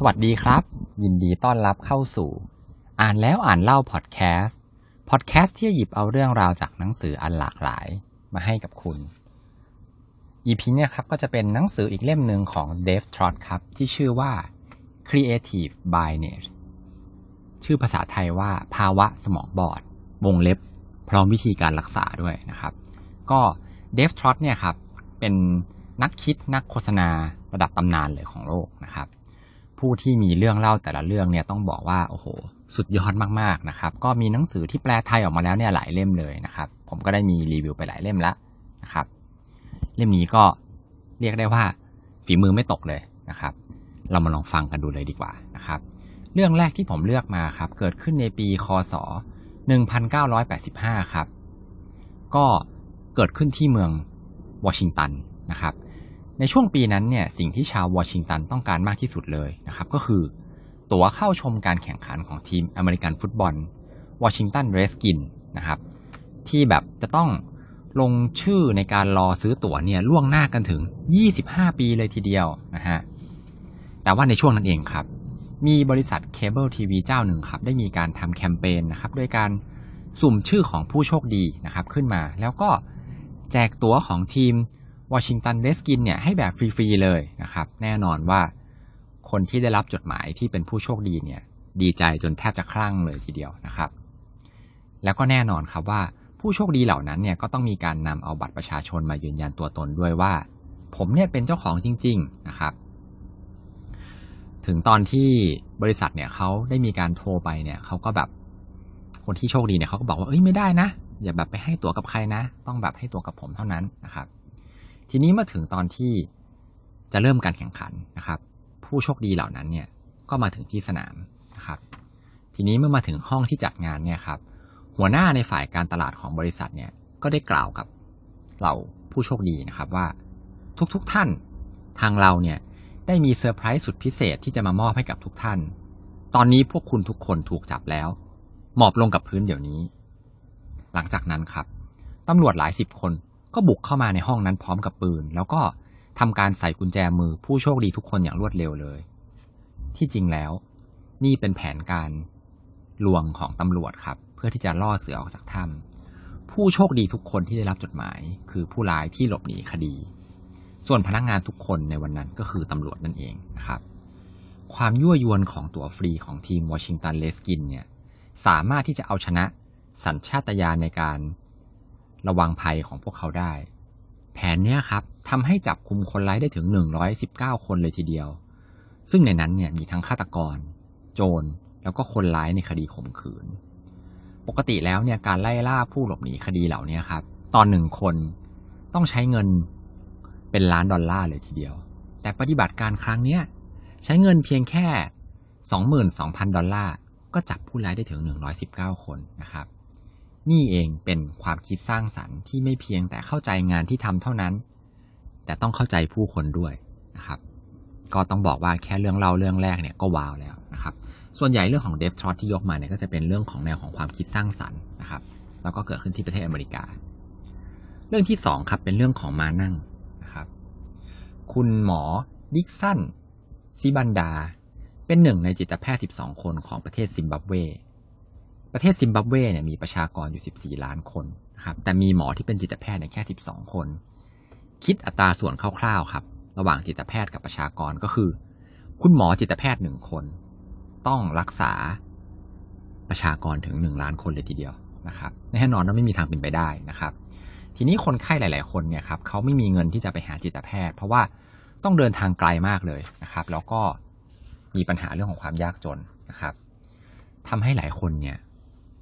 สวัสดีครับ ยินดีต้อนรับเข้าสู่ อ่านแล้วอ่านเล่าพอดแคสต์พอดแคสต์ที่หยิบเอาเรื่องราวจากหนังสืออันหลากหลายมาให้กับคุณ EP เนี่ยครับก็จะเป็นหนังสืออีกเล่มหนึ่งของเดฟทรอตครับ ที่ชื่อว่า Creative Blindness ชื่อภาษาไทยว่าภาวะสมองบอด วงเล็บ พร้อมวิธีการรักษาด้วยนะครับ ก็เดฟทรอตเนี่ยครับเป็นนักคิดนักโฆษณาระดับตำนานเลยของโลกนะครับ ผู้ที่มีเรื่องเล่าแต่ละเรื่องเนี่ยต้องบอกว่าโอ้โห สุดยอดมากๆนะครับ ก็มีหนังสือที่แปลไทยออกมาแล้วเนี่ยหลายเล่มเลยนะครับ ผมก็ได้มีรีวิวไปหลายเล่มแล้วนะครับ เล่มนี้ก็เรียกได้ว่าฝีมือไม่ตกเลยนะครับ เรามาลองฟังกันดูเลยดีกว่านะครับ เรื่องแรกที่ผมเลือกมาครับเกิดขึ้นในปีคศ 1985 ครับ ก็เกิดขึ้นที่เมืองวอชิงตันนะครับ ในช่วงปีนั้นเนี่ยสิ่งที่ชาววอชิงตันต้องการมากที่สุดเลยนะครับก็คือ ตั๋วเข้าชมการแข่งขันของทีมอเมริกันฟุตบอลวอชิงตัน Redskins นะครับที่แบบจะต้องลงชื่อในการรอซื้อตั๋วเนี่ยล่วงหน้ากันถึง 25 ปีเลยทีเดียวนะฮะแต่ว่าในช่วงนั้นเองครับ มีบริษัทเคเบิลทีวีเจ้าหนึ่งครับได้มีการทำแคมเปญนะครับโดยการสุ่มชื่อของผู้โชคดีนะครับขึ้นมา แล้วก็แจกตั๋วของทีม วอชิงตัน Redskins เนี่ยให้แบบฟรีๆเลยนะครับ แน่นอนว่าคนที่ได้รับจดหมายที่เป็นผู้โชคดีเนี่ยดีใจจนแทบจะคลั่งเลยทีเดียวนะครับ แล้วก็แน่นอนครับว่าผู้โชคดีเหล่านั้นเนี่ยก็ต้องมีการนำเอาบัตรประชาชนมายืนยันตัวตนด้วยว่า ผมเนี่ยเป็นเจ้าของจริง ๆนะครับ ถึงตอนที่บริษัทเนี่ยเขาได้มีการโทรไปเนี่ยเขาก็แบบคนที่โชคดีเนี่ยเขาก็บอกว่าเอ้ยไม่ได้นะ อย่าแบบไปให้ตั๋วกับใครนะ ต้องแบบให้ตั๋วกับผมเท่านั้นนะครับ ทีนี้เมื่อถึงตอนที่จะเริ่มการแข่งขันนะครับ ผู้โชคดีเหล่านั้นเนี่ยก็มาถึงที่สนามนะครับ ทีนี้เมื่อมาถึงห้องที่จัดงานเนี่ยครับ หัวหน้าในฝ่ายการตลาดของบริษัทเนี่ยก็ได้กล่าวกับเราผู้โชคดีนะครับว่าทุกๆทท่านทางเราเนี่ยได้มีเซอร์ไพรส์สุดพิเศษที่จะมามอบให้กับทุกท่าน ตอนนี้พวกคุณทุกคนถูกจับแล้ว หมอบลงกับพื้นเดี๋ยวนี้ หลังจากนั้นครับตำรวจหลายสิบคน ก็บุกเข้ามาในห้องนั้นพร้อมกับปืน แล้วก็ทำการใส่กุญแจมือผู้โชคดีทุกคนอย่างรวดเร็วเลย ที่จริงแล้ว นี่เป็นแผนการลวงของตำรวจครับ เพื่อที่จะล่อเสือออกจากถ้ำผู้โชคดีทุกคนที่ได้รับจดหมาย คือผู้ร้ายที่หลบหนีคดี ส่วนพนักงงานทุกคนในวันนั้นก็คือตำรวจนั่นเองนะครับ ความยั่วยวนของตัวฟรีของทีมวอชิงตันเลสกินเนี่ยสามารถที่จะเอาชนะสัญชาตญาณในการ ระวังภัยของพวกเขาได้ แผนเนี้ยครับทำให้จับคุมคนร้ายได้ถึง 119 คนเลยทีเดียว ซึ่งในนั้นเนี่ยมีทั้งฆาตกร โจรแล้วก็คนร้ายในคดีข่มขืน ปกติแล้วเนี่ยการไล่ล่าผู้หลบหนีคดีเหล่านี้ครับ ตอนหนึ่งคนต้องใช้เงินเป็นล้านดอลลาร์เลยทีเดียว แต่ปฏิบัติการครั้งเนี้ยใช้เงินเพียงแค่ 22,000 ดอลลาร์ก็จับผู้ร้ายได้ถึง 119 คนนะครับ นี่เองเป็นความคิดสร้างสรรค์ที่ไม่เพียงแต่เข้าใจงานที่ทำเท่านั้น แต่ต้องเข้าใจผู้คนด้วยนะครับ ก็ต้องบอกว่าแค่เรื่องเล่าเรื่องแรกเนี่ยก็ว้าวแล้วนะครับ ส่วนใหญ่เรื่องของเดฟทรอตที่ยกมาเนี่ยก็จะเป็นเรื่องของแนวของความคิดสร้างสรรค์นะครับ แล้วก็เกิดขึ้นที่ประเทศอเมริกา เรื่องที่สองครับเป็นเรื่องของมานั่งนะครับ คุณหมอดิกสันซิบันดา เป็นหนึ่งในจิตแพทย์ 12 คนของประเทศซิมบับเว ประเทศซิมบับเวเนี่ยมีประชากรอยู่ 14 ล้านคนนะครับ แต่มีหมอที่เป็นจิตแพทย์เนี่ยแค่ 12 คน คิดอัตราส่วนคร่าวๆครับ ระหว่างจิตแพทย์กับประชากรก็คือ คุณหมอจิตแพทย์หนึ่งคน ต้องรักษาประชากรถึงหนึ่งล้านคนเลยทีเดียวนะครับแน่นอนว่าไม่มีทางเป็นไปได้นะครับ ทีนี้คนไข้หลาย ๆ คนเนี่ยครับเขาไม่มีเงินที่จะไปหาจิตแพทย์ เพราะว่าต้องเดินทางไกลมากเลยนะครับ แล้วก็มีปัญหาเรื่องของความยากจนนะครับทำให้หลายคนเนี่ย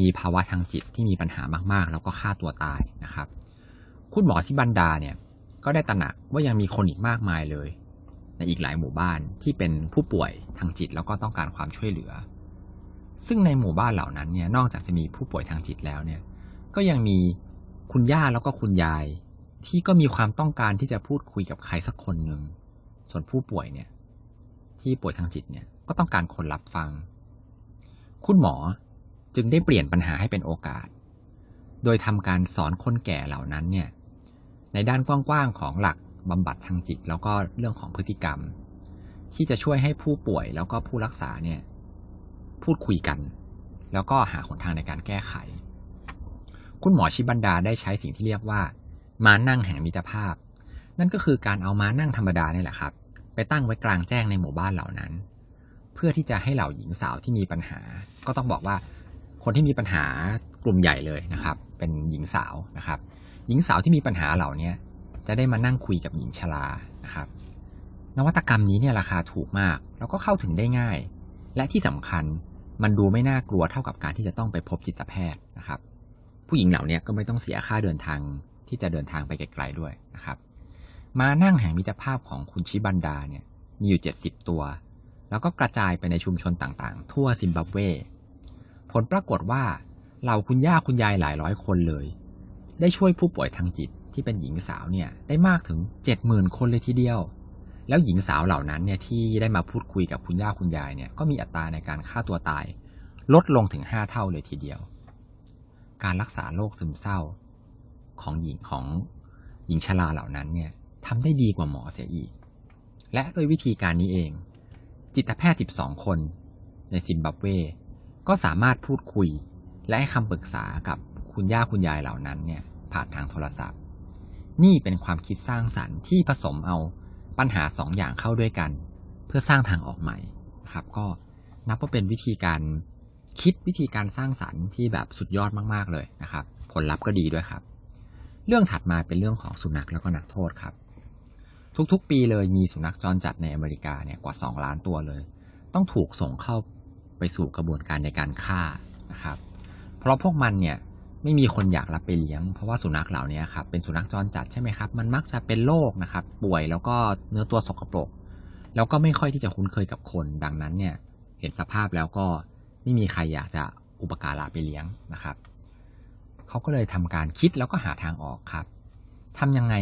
มีภาวะทางจิตที่มีปัญหามากๆ แล้วก็ฆ่าตัวตายนะครับ คุณหมอซิบันดาเนี่ยก็ได้ตระหนักว่ายังมีคนอีกมากมายเลย ในอีกหลายหมู่บ้านที่เป็นผู้ป่วยทางจิตแล้วก็ต้องการความช่วยเหลือ ซึ่งในหมู่บ้านเหล่านั้นเนี่ยนอกจากจะมีผู้ป่วยทางจิตแล้วเนี่ยก็ยังมีคุณย่าแล้วก็คุณยาย ที่ก็มีความต้องการที่จะพูดคุยกับใครสักคนหนึ่งส่วนผู้ป่วยเนี่ยที่ป่วยทางจิตเนี่ยก็ต้องการคนรับฟัง คุณหมอ จึงได้เปลี่ยนปัญหาให้เป็นโอกาส โดยทำการสอนคนแก่เหล่านั้นเนี่ยในด้านกว้างๆของหลักบำบัดทางจิต แล้วก็เรื่องของพฤติกรรม ที่จะช่วยให้ผู้ป่วยแล้วก็ผู้รักษาเนี่ยพูดคุยกัน แล้วก็หาหนทางในการแก้ไข คุณหมอชิบันดาได้ใช้สิ่งที่เรียกว่าม้านั่งแห่งมิตรภาพ นั่นก็คือการเอาม้านั่งธรรมดาเนี่ยแหละครับ ไปตั้งไว้กลางแจ้งในหมู่บ้านเหล่านั้น เพื่อที่จะให้เหล่าหญิงสาวที่มีปัญหา ก็ต้องบอกว่า คนที่มีปัญหากลุ่มใหญ่เลยนะครับ เป็นหญิงสาวนะครับ หญิงสาวที่มีปัญหาเหล่านี้จะได้มานั่งคุยกับหญิงชรานะครับ นวัตกรรมนี้เนี่ยราคาถูกมาก แล้วก็เข้าถึงได้ง่าย และที่สำคัญมันดูไม่น่ากลัวเท่ากับการที่จะต้องไปพบจิตแพทย์นะครับ ผู้หญิงเหล่านี้ก็ไม่ต้องเสียค่าเดินทางที่จะเดินทางไปไกลๆด้วยนะครับ มานั่งแห่งมิตรภาพของคุณชิบันดาเนี่ยมีอยู่ 70 ตัว แล้วก็กระจายไปในชุมชนต่างๆ ทั่วซิมบับเว ผลปรากฏว่าเหล่าคุณย่าคุณยายหลายร้อยคนเลย ได้ช่วยผู้ป่วยทางจิตที่เป็นหญิงสาวเนี่ยได้มากถึง 70,000 คนเลยทีเดียว แล้วหญิงสาวเหล่านั้นเนี่ยที่ได้มาพูดคุยกับคุณย่าคุณยายเนี่ยก็มีอัตราในการฆ่าตัวตาย ลดลงถึง 5 เท่าเลยทีเดียว การรักษาโรคซึมเศร้าของหญิงของหญิงชราเหล่านั้นเนี่ยทำได้ดีกว่าหมอเสียอีก และโดยวิธีการนี้เอง จิตแพทย์ 12 คนในซิมบับเว ก็สามารถพูดคุยและให้คำปรึกษากับคุณย่าคุณยายเหล่านั้นเนี่ยผ่านทางโทรศัพท์ นี่เป็นความคิดสร้างสรรค์ที่ผสมเอาปัญหาสองอย่างเข้าด้วยกัน เพื่อสร้างทางออกใหม่ครับ ก็นับว่าเป็นวิธีการคิดวิธีการสร้างสรรค์ที่แบบสุดยอดมาก ๆ เลยนะครับ ผลลัพธ์ก็ดีด้วยครับ เรื่องถัดมาเป็นเรื่องของสุนัขแล้วก็นักโทษครับ ทุกๆ ปีเลยมีสุนัขจรจัดในอเมริกาเนี่ยกว่า 2 ล้านตัวเลย ต้องถูกส่งเข้า ไปสู่กระบวนการในการฆ่านะครับ เพราะพวกมันเนี่ยไม่มีคนอยากรับไปเลี้ยง เพราะว่าสุนัขเหล่านี้ครับเป็นสุนัขจรจัดใช่ไหมครับ มันมักจะเป็นโรคนะครับ ป่วยแล้วก็เนื้อตัวสกปรก แล้วก็ไม่ค่อยที่จะคุ้นเคยกับคน ดังนั้นเนี่ยเห็นสภาพแล้วก็ไม่มีใครอยากจะอุปการะไปเลี้ยงนะครับ เขาก็เลยทำการคิดแล้วก็หาทางออกครับทำยังไง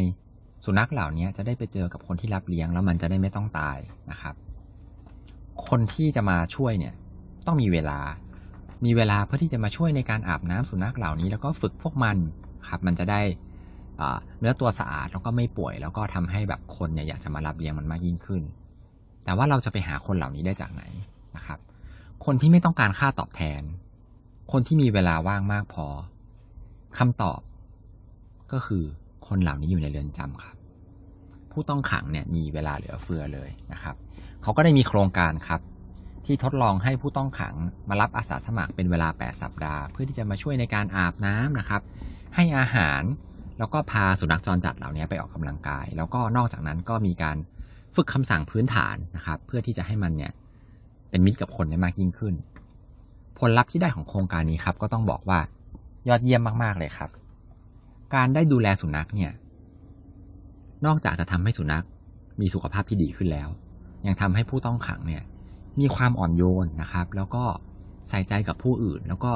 สุนัขเหล่านี้จะได้ไปเจอกับคนที่รับเลี้ยงแล้วมันจะได้ไม่ต้องตายนะครับ คนที่จะมาช่วยเนี่ย ต้องมีเวลา มีเวลาเพื่อที่จะมาช่วยในการอาบน้ำสุนัขเหล่านี้ แล้วก็ฝึกพวกมันครับ มันจะได้เนื้อตัวสะอาดแล้วก็ไม่ป่วย แล้วก็ทำให้แบบคนเนี่ยอยากจะมารับเลี้ยงมันมากยิ่งขึ้น แต่ว่าเราจะไปหาคนเหล่านี้ได้จากไหนนะครับ คนที่ไม่ต้องการค่าตอบแทน คนที่มีเวลาว่างมากพอคำตอบ ก็คือคนเหล่านี้อยู่ในเรือนจำครับ ผู้ต้องขังเนี่ยมีเวลาเหลือเฟือเลยนะครับ เขาก็ได้มีโครงการครับ ที่ทดลองให้ผู้ต้องขังมารับอาสาสมัครเป็นเวลา 8 สัปดาห์ เพื่อที่จะมาช่วยในการอาบน้ำนะครับ ให้อาหารแล้วก็พาสุนัขจรจัดเหล่านี้ไปออกกำลังกาย แล้วก็นอกจากนั้นก็มีการฝึกคำสั่งพื้นฐานนะครับ เพื่อที่จะให้มันเนี่ยเป็นมิตรกับคนได้มากยิ่งขึ้น ผลลัพธ์ที่ได้ของโครงการนี้ครับ ก็ต้องบอกว่ายอดเยี่ยมมาก ๆ เลยครับ การได้ดูแลสุนัขเนี่ย นอกจากจะทำให้สุนัขมีสุขภาพที่ดีขึ้นแล้ว ยังทำให้ผู้ต้องขังเนี่ย มีความอ่อนโยนนะครับ แล้วก็ใส่ใจกับผู้อื่น แล้วก็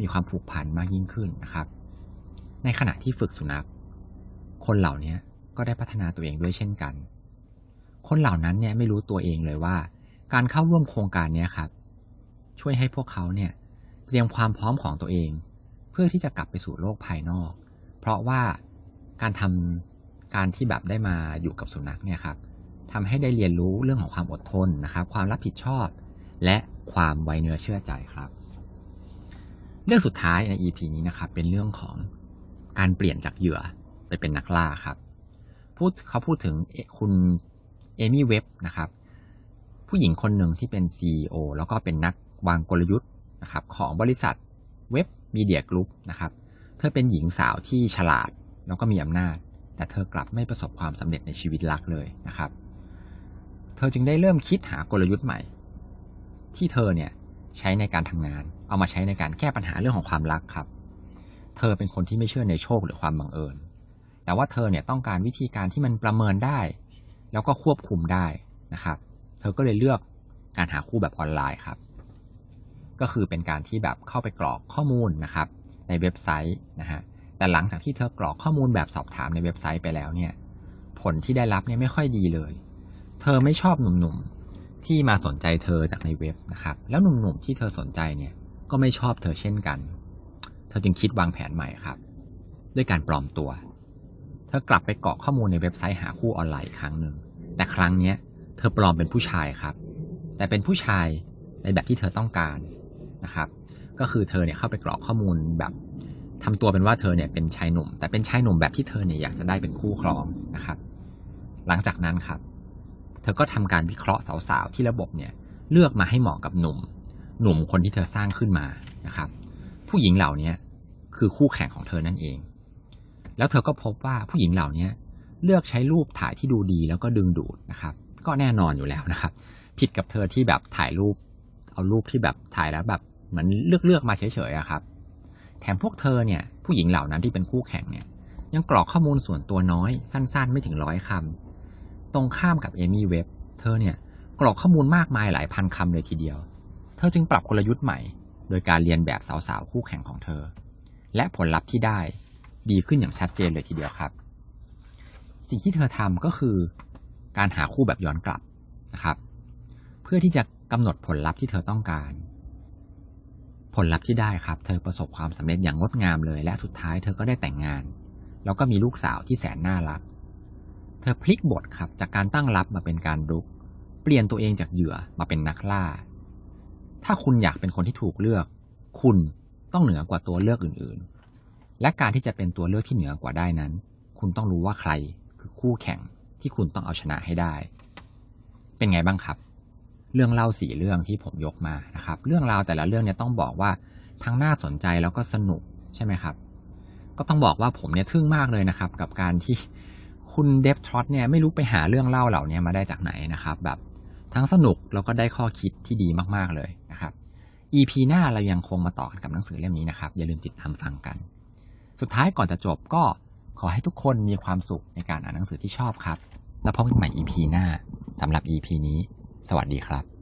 มีความผูกพันมากยิ่งขึ้นนะครับ ในขณะที่ฝึกสุนัข คนเหล่านี้ก็ได้พัฒนาตัวเองด้วยเช่นกัน คนเหล่านั้นเนี่ยไม่รู้ตัวเองเลยว่า การเข้าร่วมโครงการนี้ครับ ช่วยให้พวกเขาเนี่ยเตรียมความพร้อมของตัวเอง เพื่อที่จะกลับไปสู่โลกภายนอก เพราะว่าการทำการที่แบบได้มาอยู่กับสุนัขเนี่ยครับ ทำให้ได้เรียนรู้เรื่องของความอดทนนะครับ ความรับผิดชอบ และความไวเนื้อเชื่อใจครับ เรื่องสุดท้ายใน EP นี้นะครับ เป็นเรื่องของการเปลี่ยนจากเหยื่อไปเป็นนักล่าครับ พูดเขาพูดถึงคุณเอมี่เว็บนะครับ ผู้หญิงคนหนึ่งที่เป็น CEO แล้วก็เป็นนักวางกลยุทธ์นะครับของบริษัทเว็บมีเดียกรุ๊ปนะครับ เธอเป็นหญิงสาวที่ฉลาดแล้วก็มีอำนาจ แต่เธอกลับไม่ประสบความสำเร็จในชีวิตรักเลยนะครับเธอจึงได้เริ่มคิดหากลยุทธ์ใหม่ ที่เธอเนี่ยใช้ในการทำงาน เอามาใช้ในการแก้ปัญหาเรื่องของความรักครับ เธอเป็นคนที่ไม่เชื่อในโชคหรือความบังเอิญ แต่ว่าเธอเนี่ยต้องการวิธีการที่มันประเมินได้ แล้วก็ควบคุมได้นะครับ เธอก็เลยเลือกการหาคู่แบบออนไลน์ครับ ก็คือเป็นการที่แบบเข้าไปกรอกข้อมูลนะครับ ในเว็บไซต์นะฮะ แต่หลังจากที่เธอกรอกข้อมูลแบบสอบถามในเว็บไซต์ไปแล้วเนี่ย ผลที่ได้รับเนี่ยไม่ค่อยดีเลย เธอไม่ชอบหนุ่มๆที่มาสนใจเธอจากในเว็บนะครับ แล้วหนุ่มๆที่เธอสนใจเนี่ยก็ไม่ชอบเธอเช่นกัน เธอจึงคิดวางแผนใหม่ครับ ด้วยการปลอมตัว เธอกลับไปกรอกข้อมูลในเว็บไซต์หาคู่ออนไลน์อีกครั้งหนึ่งแต่ครั้งนี้เธอปลอมเป็นผู้ชายครับ แต่เป็นผู้ชายในแบบที่เธอต้องการนะครับ ก็คือเธอเนี่ยเข้าไปกรอกข้อมูลแบบทำตัวเป็นว่าเธอเนี่ยเป็นชายหนุ่ม แต่เป็นชายหนุ่มแบบที่เธอเนี่ยอยากจะได้เป็นคู่ครองนะครับ หลังจากนั้นครับ เธอก็ทำการวิเคราะห์สาวๆ ที่ระบบเนี่ยเลือกมาให้เหมาะกับหนุ่ม หนุ่มคนที่เธอสร้างขึ้นมานะครับ ผู้หญิงเหล่านี้คือคู่แข่งของเธอนั่นเอง แล้วเธอก็พบว่าผู้หญิงเหล่านี้เลือกใช้รูปถ่ายที่ดูดีแล้วก็ดึงดูดนะครับ ก็แน่นอนอยู่แล้วนะครับ ผิดกับเธอที่แบบถ่ายรูป เอารูปที่แบบถ่ายแล้วแบบเหมือนเลือกเลือกมาเฉยๆอะครับ แถมพวกเธอเนี่ยผู้หญิงเหล่านั้นที่เป็นคู่แข่งเนี่ยยังกรอกข้อมูลส่วนตัวน้อย สั้น ๆ ไม่ถึงร้อยคำ ตรงข้ามกับเอมี่เว็บเธอเนี่ยกรอกข้อมูลมากมายหลายพันคำเลยทีเดียว เธอจึงปรับกลยุทธ์ใหม่ โดยการเรียนแบบสาวๆ คู่แข่งของเธอ และผลลัพธ์ที่ได้ดีขึ้นอย่างชัดเจนเลยทีเดียวครับ สิ่งที่เธอทำก็คือการหาคู่แบบย้อนกลับนะครับ เพื่อที่จะกำหนดผลลัพธ์ที่เธอต้องการ ผลลัพธ์ที่ได้ครับ เธอประสบความสำเร็จอย่างงดงามเลย และสุดท้ายเธอก็ได้แต่งงาน แล้วก็มีลูกสาวที่แสนน่ารัก เธอพลิกบทครับจากการตั้งรับมาเป็นการรุก เปลี่ยนตัวเองจากเหยื่อมาเป็นนักล่า ถ้าคุณอยากเป็นคนที่ถูกเลือก คุณต้องเหนือกว่าตัวเลือกอื่นๆ และการที่จะเป็นตัวเลือกที่เหนือกว่าได้นั้น คุณต้องรู้ว่าใครคือคู่แข่งที่คุณต้องเอาชนะให้ได้ เป็นไงบ้างครับ เรื่องเล่าสี่เรื่องที่ผมยกมานะครับ เรื่องราวแต่ละเรื่องเนี่ยต้องบอกว่าทั้งน่าสนใจแล้วก็สนุกใช่ไหมครับ ก็ต้องบอกว่าผมเนี่ยทึ่งมากเลยนะครับ กับการที่ คุณเดฟทรอตเนี่ยไม่รู้ไปหาเรื่องเล่าเหล่านี้มาได้จากไหนนะครับ แบบทั้งสนุกแล้วก็ได้ข้อคิดที่ดีมากๆเลยนะครับ EP หน้าเรายังคงมาต่อกันกับหนังสือเล่มนี้นะครับ อย่าลืมติดตามฟังกัน สุดท้ายก่อนจะจบก็ขอให้ทุกคนมีความสุขในการอ่านหนังสือที่ชอบครับ แล้วพบกันใหม่ EP หน้าสำหรับ EP นี้ สวัสดีครับ